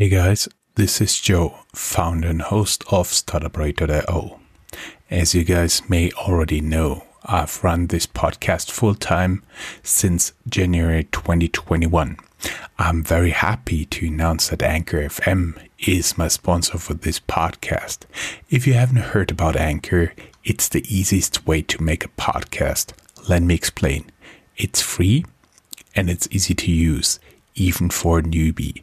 Hey guys, this is Joe, founder and host of StartupRad.io. As you guys may already know, I've run this podcast full time since January 2021. I'm very happy to announce that Anchor FM is my sponsor for this podcast. If you haven't heard about Anchor, it's the easiest way to make a podcast. Let me explain. It's free and it's easy to use, even for a newbie.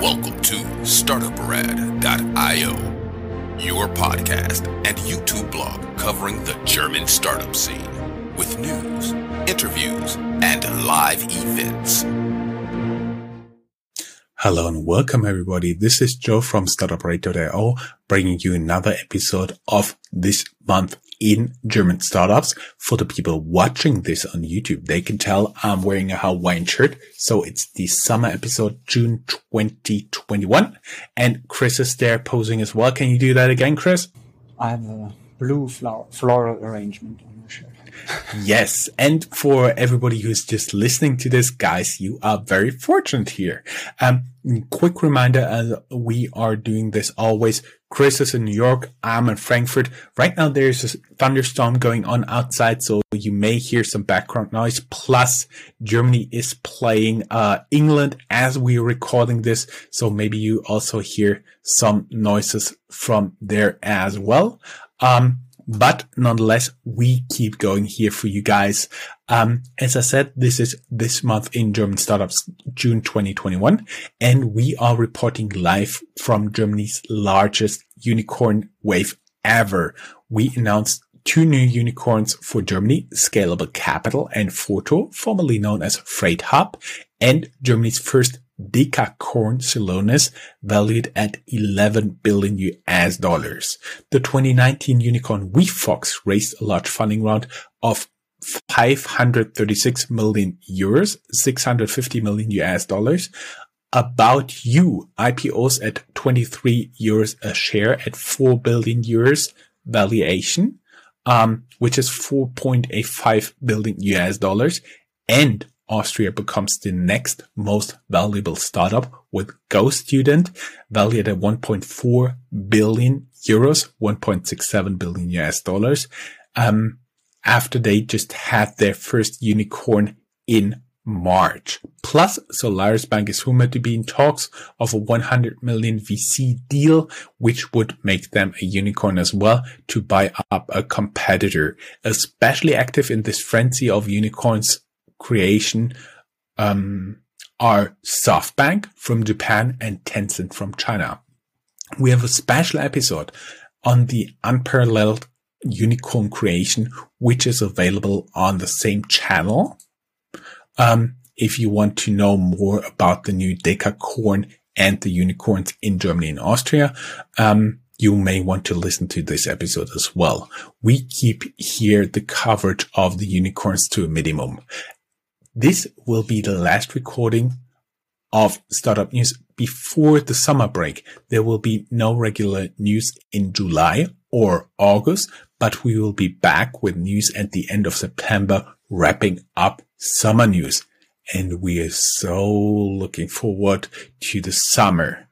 Welcome to StartupRad.io, your podcast and YouTube blog covering the German startup scene with news, interviews, and live events. Hello and welcome everybody. This is Joe from StartupRad.io bringing you another episode of this month in German startups. For the people watching this on YouTube, they can tell I'm wearing a Hawaiian shirt. So it's the summer episode, June 2021. And Chris is there posing as well. Can you do that again, Chris? I have a blue flower, floral arrangement on my shirt. Yes. And for everybody who's just listening to this, guys, you are very fortunate here. Um, quick reminder, we are doing this always. Chris is in New York. I'm in Frankfurt. Right now, there's a thunderstorm going on outside, so you may hear some background noise. Plus, Germany is playing uh, England as we're recording this, so maybe you also hear some noises from there as well. Um, but nonetheless, we keep going here for you guys. Um, as I said, this is this month in German startups, June 2021, and we are reporting live from Germany's largest unicorn wave ever. We announced two new unicorns for Germany, Scalable Capital and Forto, formerly known as FreightHub, and Germany's first Decacorn valued at 11 billion US dollars. The 2019 unicorn WeFox raised a large funding round of 536 million euros, 650 million US dollars. About You IPOs at 23 euros a share at 4 billion euros valuation, um, which is 4.85 billion US dollars. And Austria becomes the next most valuable startup with GoStudent valued at 1.4 billion euros, 1.67 billion US dollars. Um, after they just had their first unicorn in March. Plus, SolarisBank is rumored to be in talks of a 100 million VC deal, which would make them a unicorn as well to buy up a competitor. Especially active in this frenzy of unicorns creation um, are SoftBank from Japan and Tencent from China. We have a special episode on the unparalleled unicorn creation, which is available on the same channel. Um, if you want to know more about the new Decacorn and the unicorns in Germany and Austria, um, you may want to listen to this episode as well. We keep here the coverage of the unicorns to a minimum. This will be the last recording of startup news before the summer break. There will be no regular news in July or August, but we will be back with news at the end of September, wrapping up summer news. And we are so looking forward to the summer.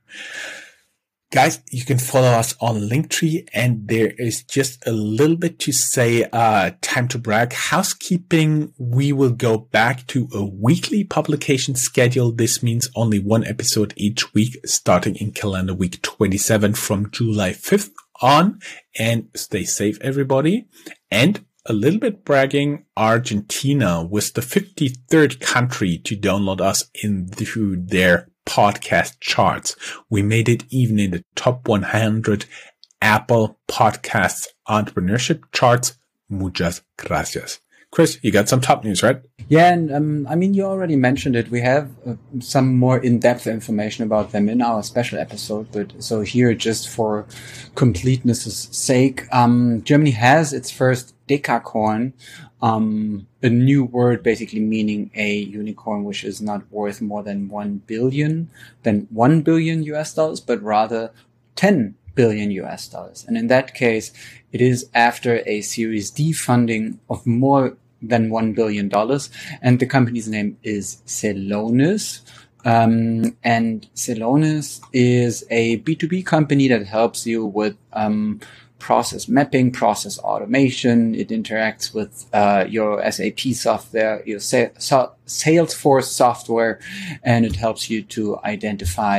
Guys, you can follow us on Linktree and there is just a little bit to say, uh, time to brag. Housekeeping. We will go back to a weekly publication schedule. This means only one episode each week starting in calendar week 27 from July 5th on and stay safe, everybody. And a little bit bragging, Argentina was the 53rd country to download us into their podcast charts. We made it even in the top 100 Apple Podcasts entrepreneurship charts. Muchas gracias. Chris, you got some top news, right? Yeah, and um, I mean, you already mentioned it. We have uh, some more in-depth information about them in our special episode, but so here, just for completeness' sake, um, Germany has its first decacorn, um, a new word basically meaning a unicorn which is not worth more than one billion, than one billion US dollars, but rather 10 billion US dollars. And in that case, it is after a Series D funding of more than $1 billion. And the company's name is Celonis. Um, and Celonis is a B2B company that helps you with, um, process mapping, process automation. It interacts with, uh, your SAP software, your Salesforce software, and it helps you to identify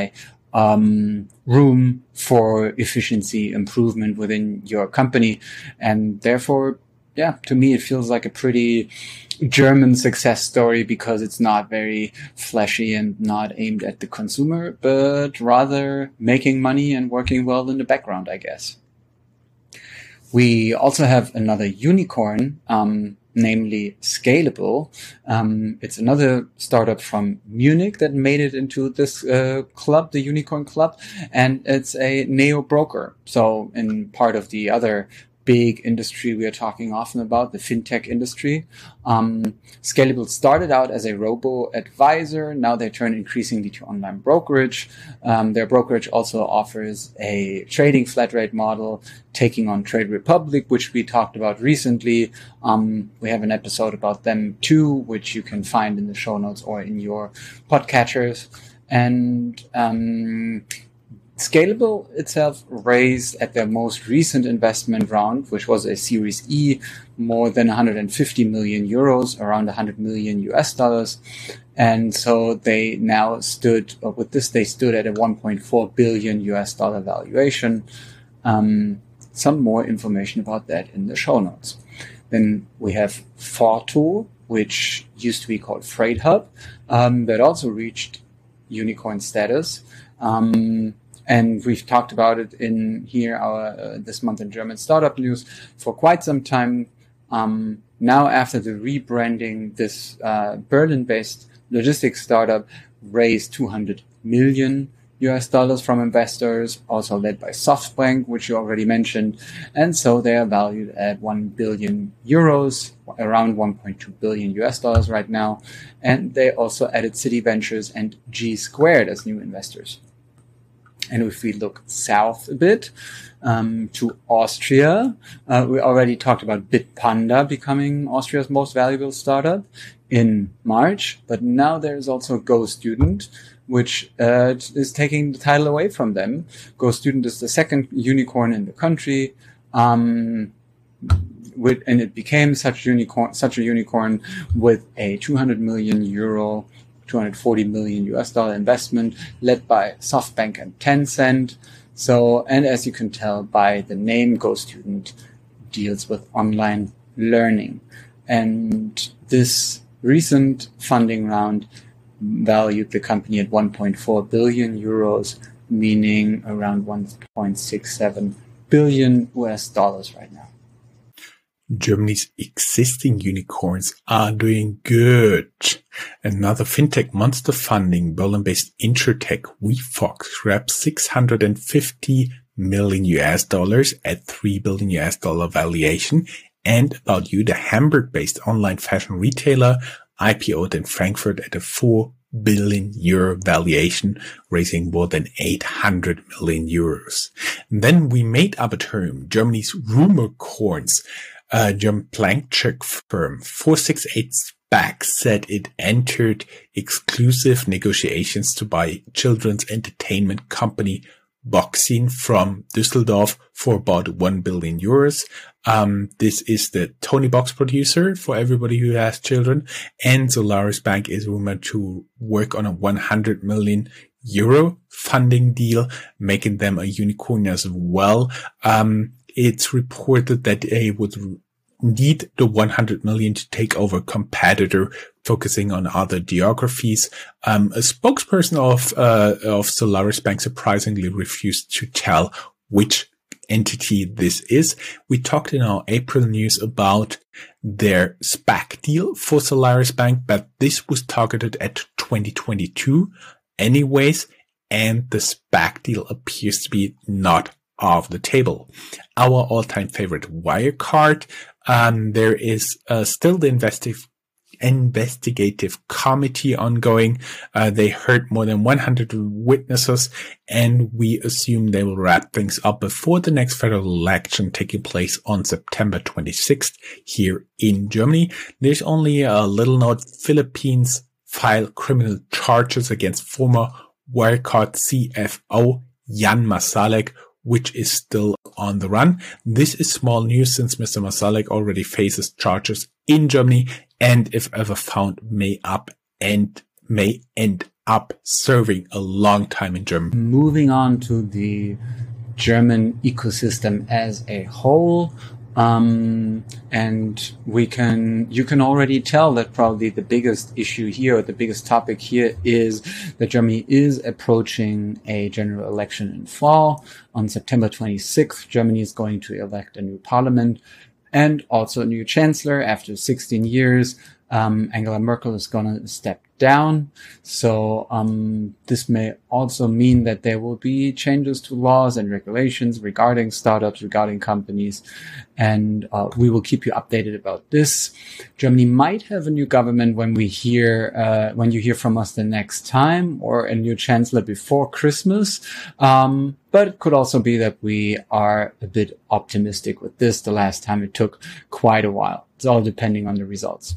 um, room for efficiency improvement within your company. And therefore, yeah, to me, it feels like a pretty German success story because it's not very flashy and not aimed at the consumer, but rather making money and working well in the background, I guess. We also have another unicorn, um, namely Scalable. Um, it's another startup from Munich that made it into this uh, club, the Unicorn Club, and it's a neo broker. So, in part of the other big industry we are talking often about, the fintech industry. Um, Scalable started out as a robo advisor. Now they turn increasingly to online brokerage. Um, their brokerage also offers a trading flat rate model, taking on Trade Republic, which we talked about recently. Um, we have an episode about them too, which you can find in the show notes or in your podcatchers. And um, Scalable itself raised at their most recent investment round, which was a Series E, more than 150 million euros, around 100 million US dollars. And so they now stood, with this, they stood at a 1.4 billion US dollar valuation. Um, some more information about that in the show notes. Then we have Forto, which used to be called FreightHub, um, that also reached unicorn status. Um, and we've talked about it in here, our uh, this month in German startup news for quite some time. Um, now, after the rebranding, this uh, Berlin-based logistics startup raised 200 million US dollars from investors, also led by SoftBank, which you already mentioned. And so they are valued at 1 billion euros, around 1.2 billion US dollars right now. And they also added Citi Ventures and G Squared as new investors. And if we look south a bit um, to Austria, uh, we already talked about Bitpanda becoming Austria's most valuable startup in March, but now there's also GoStudent, which uh, is taking the title away from them. GoStudent is the second unicorn in the country. Um, with, and it became such unicorn, such a unicorn with a 200 million euro 240 million US dollar investment led by SoftBank and Tencent. So, and as you can tell by the name, GoStudent deals with online learning. And this recent funding round valued the company at 1.4 billion euros, meaning around 1.67 billion US dollars right now. Germany's existing unicorns are doing good. Another fintech monster funding, Berlin-based InsurTech WeFox grabbed 650 million US dollars at 3 billion US dollar valuation. And About You, the Hamburg-based online fashion retailer, IPO'd in Frankfurt at a 4 billion euro valuation, raising more than 800 million euros. And then we made up a term, Germany's rumor corns uh, German blank check firm 468 SPAC said it entered exclusive negotiations to buy children's entertainment company Boxine from Düsseldorf for about 1 billion euros. Um, this is the Toniebox producer for everybody who has children. And SolarisBank is rumored to work on a 100 million euro funding deal, making them a unicorn as well. Um, it's reported that they would need the 100 million to take over competitor focusing on other geographies. Um, a spokesperson of, uh, of SolarisBank surprisingly refused to tell which entity this is. We talked in our April news about their SPAC deal for SolarisBank, but this was targeted at 2022 anyways, and the SPAC deal appears to be not off the table. Our all-time favorite Wirecard, um, there is uh, still the investigative investigative committee ongoing. Uh, they heard more than 100 witnesses, and we assume they will wrap things up before the next federal election taking place on September 26th here in Germany. There's only a little note: Philippines file criminal charges against former Wirecard CFO Jan Marsalek, which is still on the run. This is small news since Mr. Marsalek already faces charges in Germany and if ever found may up and may end up serving a long time in Germany. Moving on to the German ecosystem as a whole. Um, and we can, you can already tell that probably the biggest issue here, the biggest topic here is that Germany is approaching a general election in fall. On September 26th, Germany is going to elect a new parliament and also a new chancellor after 16 years. Um, Angela Merkel is going to step down. So um, this may also mean that there will be changes to laws and regulations regarding startups, regarding companies, and uh, we will keep you updated about this. Germany might have a new government when we hear uh, when you hear from us the next time, or a new chancellor before Christmas. Um, but it could also be that we are a bit optimistic with this. The last time it took quite a while. It's all depending on the results.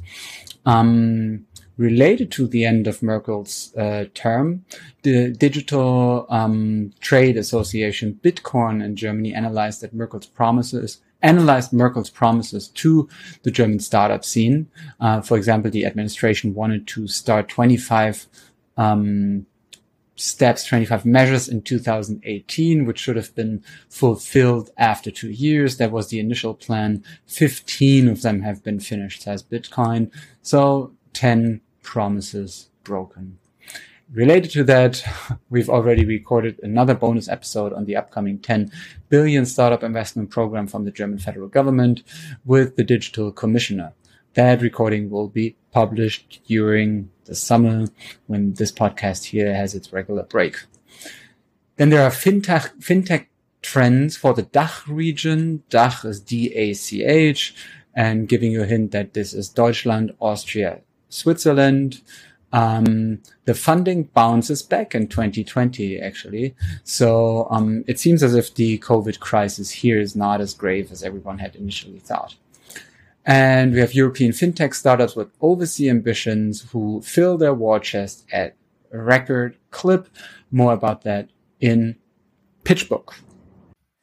Um, related to the end of Merkel's uh, term, the Digital um, Trade Association Bitkom in Germany analyzed that Merkel's promises analyzed Merkel's promises to the German startup scene. Uh, for example, the administration wanted to start 25 um, steps, 25 measures in 2018, which should have been fulfilled after two years. That was the initial plan. 15 of them have been finished, says Bitkom. So 10 promises broken. Related to that, we've already recorded another bonus episode on the upcoming 10 billion startup investment program from the German federal government with the digital commissioner. That recording will be published during the summer when this podcast here has its regular break. Then there are fintech, fintech trends for the DACH region. DACH is D-A-C-H and giving you a hint that this is Deutschland, Austria, Switzerland. Um, the funding bounces back in 2020, actually. So, um, it seems as if the COVID crisis here is not as grave as everyone had initially thought. And we have European fintech startups with overseas ambitions who fill their war chest at record clip. More about that in PitchBook.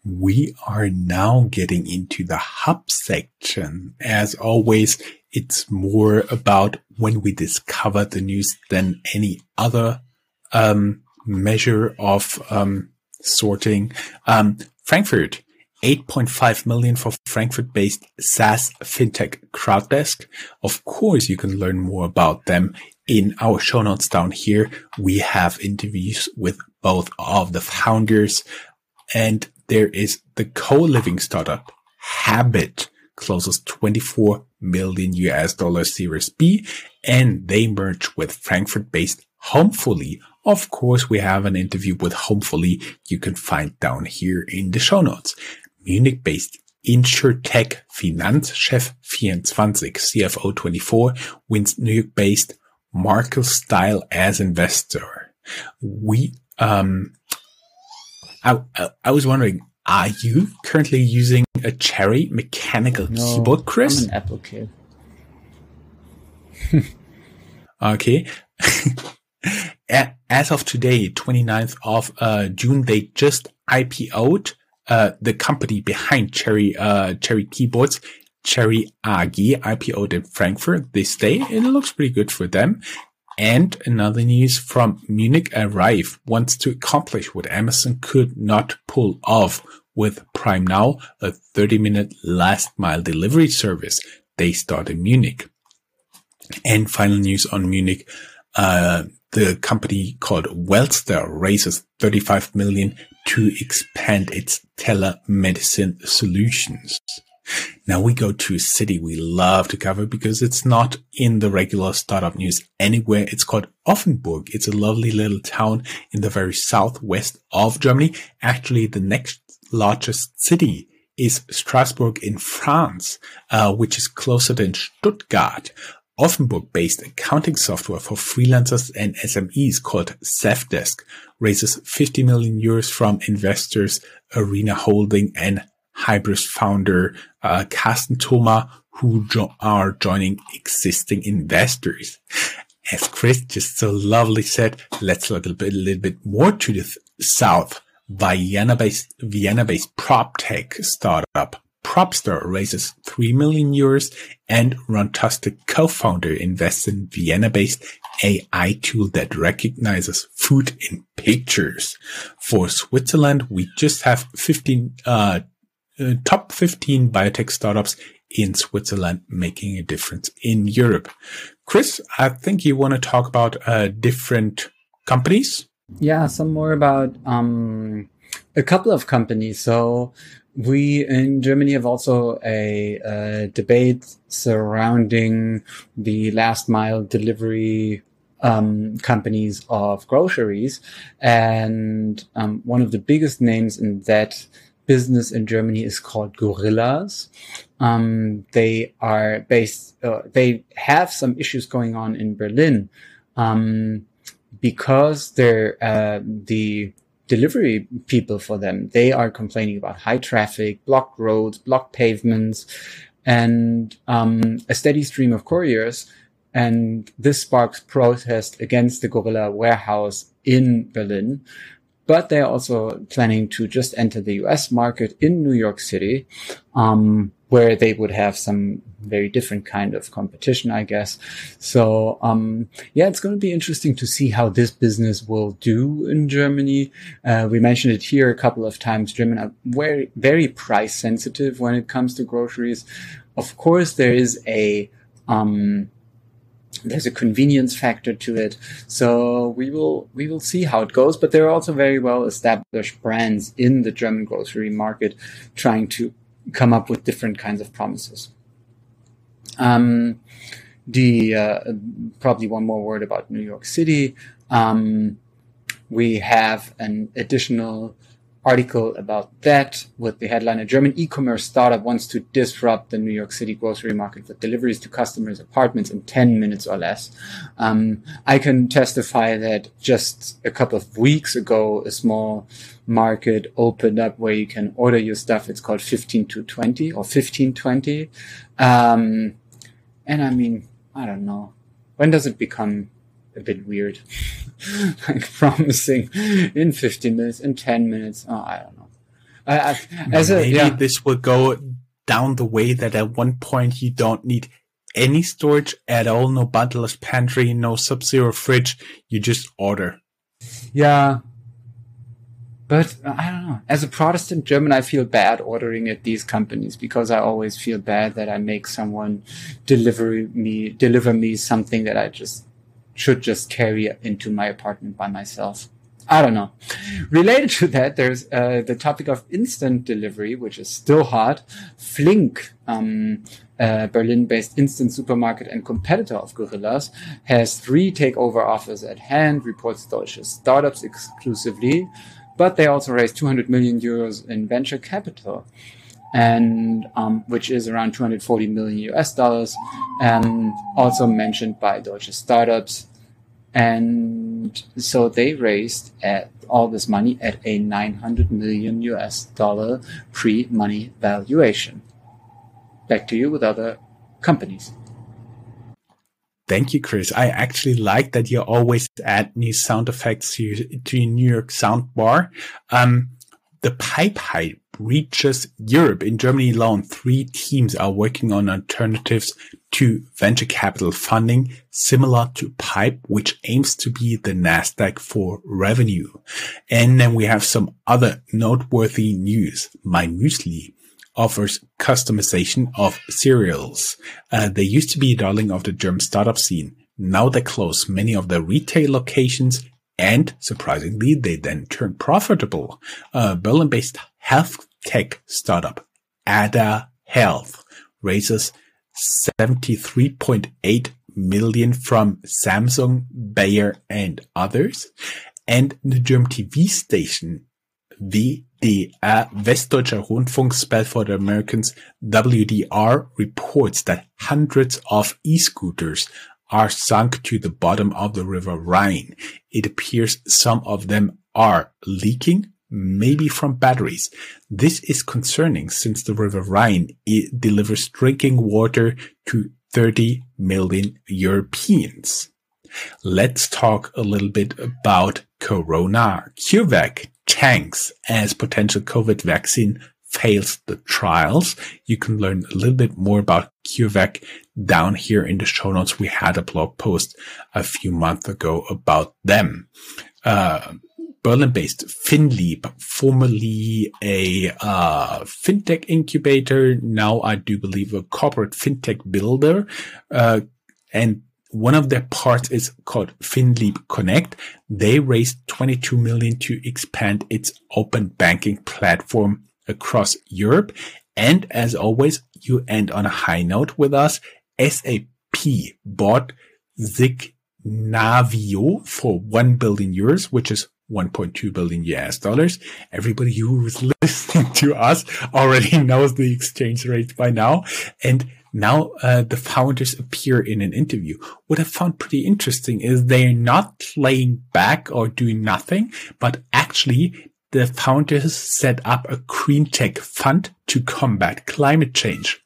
We are now getting into the hub section. As always, it's more about when we discover the news than any other um, measure of um, sorting. Um, Frankfurt 8.5 million for Frankfurt based SaaS fintech Crowddesk. Of course, you can learn more about them in our show notes down here. We have interviews with both of the founders and there is the co-living startup Habyt closes 24 million US dollars Series B and they merge with Frankfurt based Homefully. Of course, we have an interview with Homefully you can find down here in the show notes. Munich-based InsurTech Finanzchef 24, CFO 24 wins New York-based Markel Style as investor. We, um, I, I, I, was wondering, are you currently using a Cherry mechanical no, keyboard, Chris? I'm an Apple kid. okay. As of today, 29th of uh, June, they just IPO'd uh, the company behind Cherry, uh, Cherry keyboards, Cherry AG, IPO'd in Frankfurt this day. It looks pretty good for them. And another news from Munich Arive wants to accomplish what Amazon could not pull off with Prime Now, a 30 minute last mile delivery service. They start in Munich. And final news on Munich. Uh, the company called Wellster raises 35 million to expand its telemedicine solutions. Now we go to a city we love to cover because it's not in the regular startup news anywhere. It's called Offenburg. It's a lovely little town in the very southwest of Germany. Actually, the next largest city is Strasbourg in France, uh, which is closer than Stuttgart. Offenburg-based accounting software for freelancers and SMEs called sevDesk raises 50 million euros from investors Arena Holding and Hybris founder uh, Carsten Thoma, who jo- are joining existing investors. As Chris just so lovely said, let's look a little bit, a little bit more to the th- south. Vienna-based, Vienna-based prop tech startup Propster raises 3 million euros and Runtastic co-founder invests in Vienna-based AI tool that recognizes food in pictures. For Switzerland, we just have 15, uh, uh, top 15 biotech startups in Switzerland making a difference in Europe. Chris, I think you want to talk about uh, different companies. Yeah, some more about um, a couple of companies. So we in Germany have also a, a debate surrounding the last mile delivery um, companies of groceries, and um, one of the biggest names in that business in Germany is called Gorillas. Um, they are based, uh, they have some issues going on in Berlin, um, because they're, uh, the delivery people for them. They are complaining about high traffic, blocked roads, blocked pavements, and, um, a steady stream of couriers. And this sparks protest against the Gorilla warehouse in Berlin but they're also planning to just enter the US market in New York City, um, where they would have some very different kind of competition, I guess. So, um, yeah, it's going to be interesting to see how this business will do in Germany. Uh, we mentioned it here a couple of times. German are very, very price sensitive when it comes to groceries. Of course, there is a, um, there's a convenience factor to it. So we will we will see how it goes. But there are also very well established brands in the German grocery market trying to come up with different kinds of promises. Um, the uh, probably one more word about New York City. Um, we have an additional article about that with the headline, a German e-commerce startup wants to disrupt the New York City grocery market with deliveries to customers' apartments in 10 minutes or less. Um, I can testify that just a couple of weeks ago, a small market opened up where you can order your stuff. It's called 15 to 20 or 1520. Um, and I mean, I don't know. When does it become a bit weird. like promising in 15 minutes, in 10 minutes. Oh, I don't know. I, I, as Maybe a, yeah. this will go down the way that at one point you don't need any storage at all, no bundleless pantry, no sub-zero fridge. You just order. Yeah. But uh, I don't know. As a Protestant German, I feel bad ordering at these companies because I always feel bad that I make someone deliver me, deliver me something that I just should just carry into my apartment by myself. I don't know. Related to that, there's uh, the topic of instant delivery, which is still hot. Flink, um, uh, Berlin-based instant supermarket and competitor of Gorillas, has three takeover offers at hand, reports Deutsche Startups exclusively, but they also raised 200 million euros in venture capital and um, which is around 240 million US dollars, and also mentioned by Deutsche Startups. And so they raised at all this money at a 900 million US dollar pre-money valuation. Back to you with other companies. Thank you, Chris. I actually like that you always add new sound effects to, to your New York sound bar. Um, the pipe hype reaches Europe. In Germany alone, three teams are working on alternatives to venture capital funding, similar to Pipe, which aims to be the Nasdaq for revenue. And then we have some other noteworthy news. My Muesli offers customization of cereals. Uh, they used to be a darling of the German startup scene. Now they close many of their retail locations and surprisingly, they then turn profitable. Uh, Berlin-based health tech startup Ada Health raises 73.8 million from Samsung, Bayer and others. And the German TV station WDR, uh, Westdeutscher Rundfunk, spelled for the Americans, WDR reports that hundreds of e-scooters are sunk to the bottom of the river Rhine. It appears some of them are leaking, maybe from batteries. This is concerning since the river Rhine delivers drinking water to 30 million Europeans. Let's talk a little bit about Corona. CureVac tanks as potential COVID vaccine fails the trials. You can learn a little bit more about CureVac down here in the show notes. We had a blog post a few months ago about them. Uh, Berlin-based FinLeap, formerly a uh, fintech incubator, now I do believe a corporate fintech builder, uh, and one of their parts is called FinLeap Connect. They raised 22 million to expand its open banking platform across Europe. And as always, you end on a high note with us. SAP bought Signavio for 1 billion euros, which is 1.2 billion US dollars. Everybody who is listening to us already knows the exchange rate by now. And now uh, the founders appear in an interview. What I found pretty interesting is they're not laying back or doing nothing, but actually the founders set up a green tech fund to combat climate change,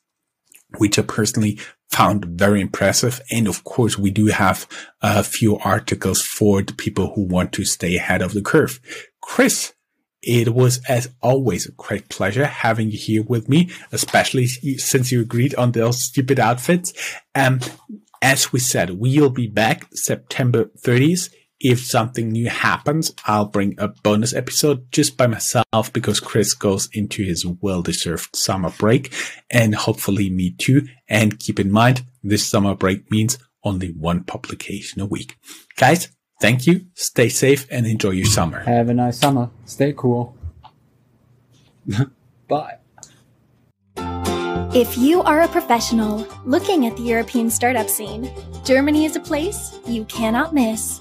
which I personally found very impressive. And of course, we do have a few articles for the people who want to stay ahead of the curve. Chris, it was as always a great pleasure having you here with me, especially since you agreed on those stupid outfits. Um, as we said, we'll be back September 30th if something new happens, I'll bring a bonus episode just by myself because Chris goes into his well-deserved summer break and hopefully me too. And keep in mind, this summer break means only one publication a week. Guys, thank you. Stay safe and enjoy your summer. Have a nice summer. Stay cool. Bye. If you are a professional looking at the European startup scene, Germany is a place you cannot miss.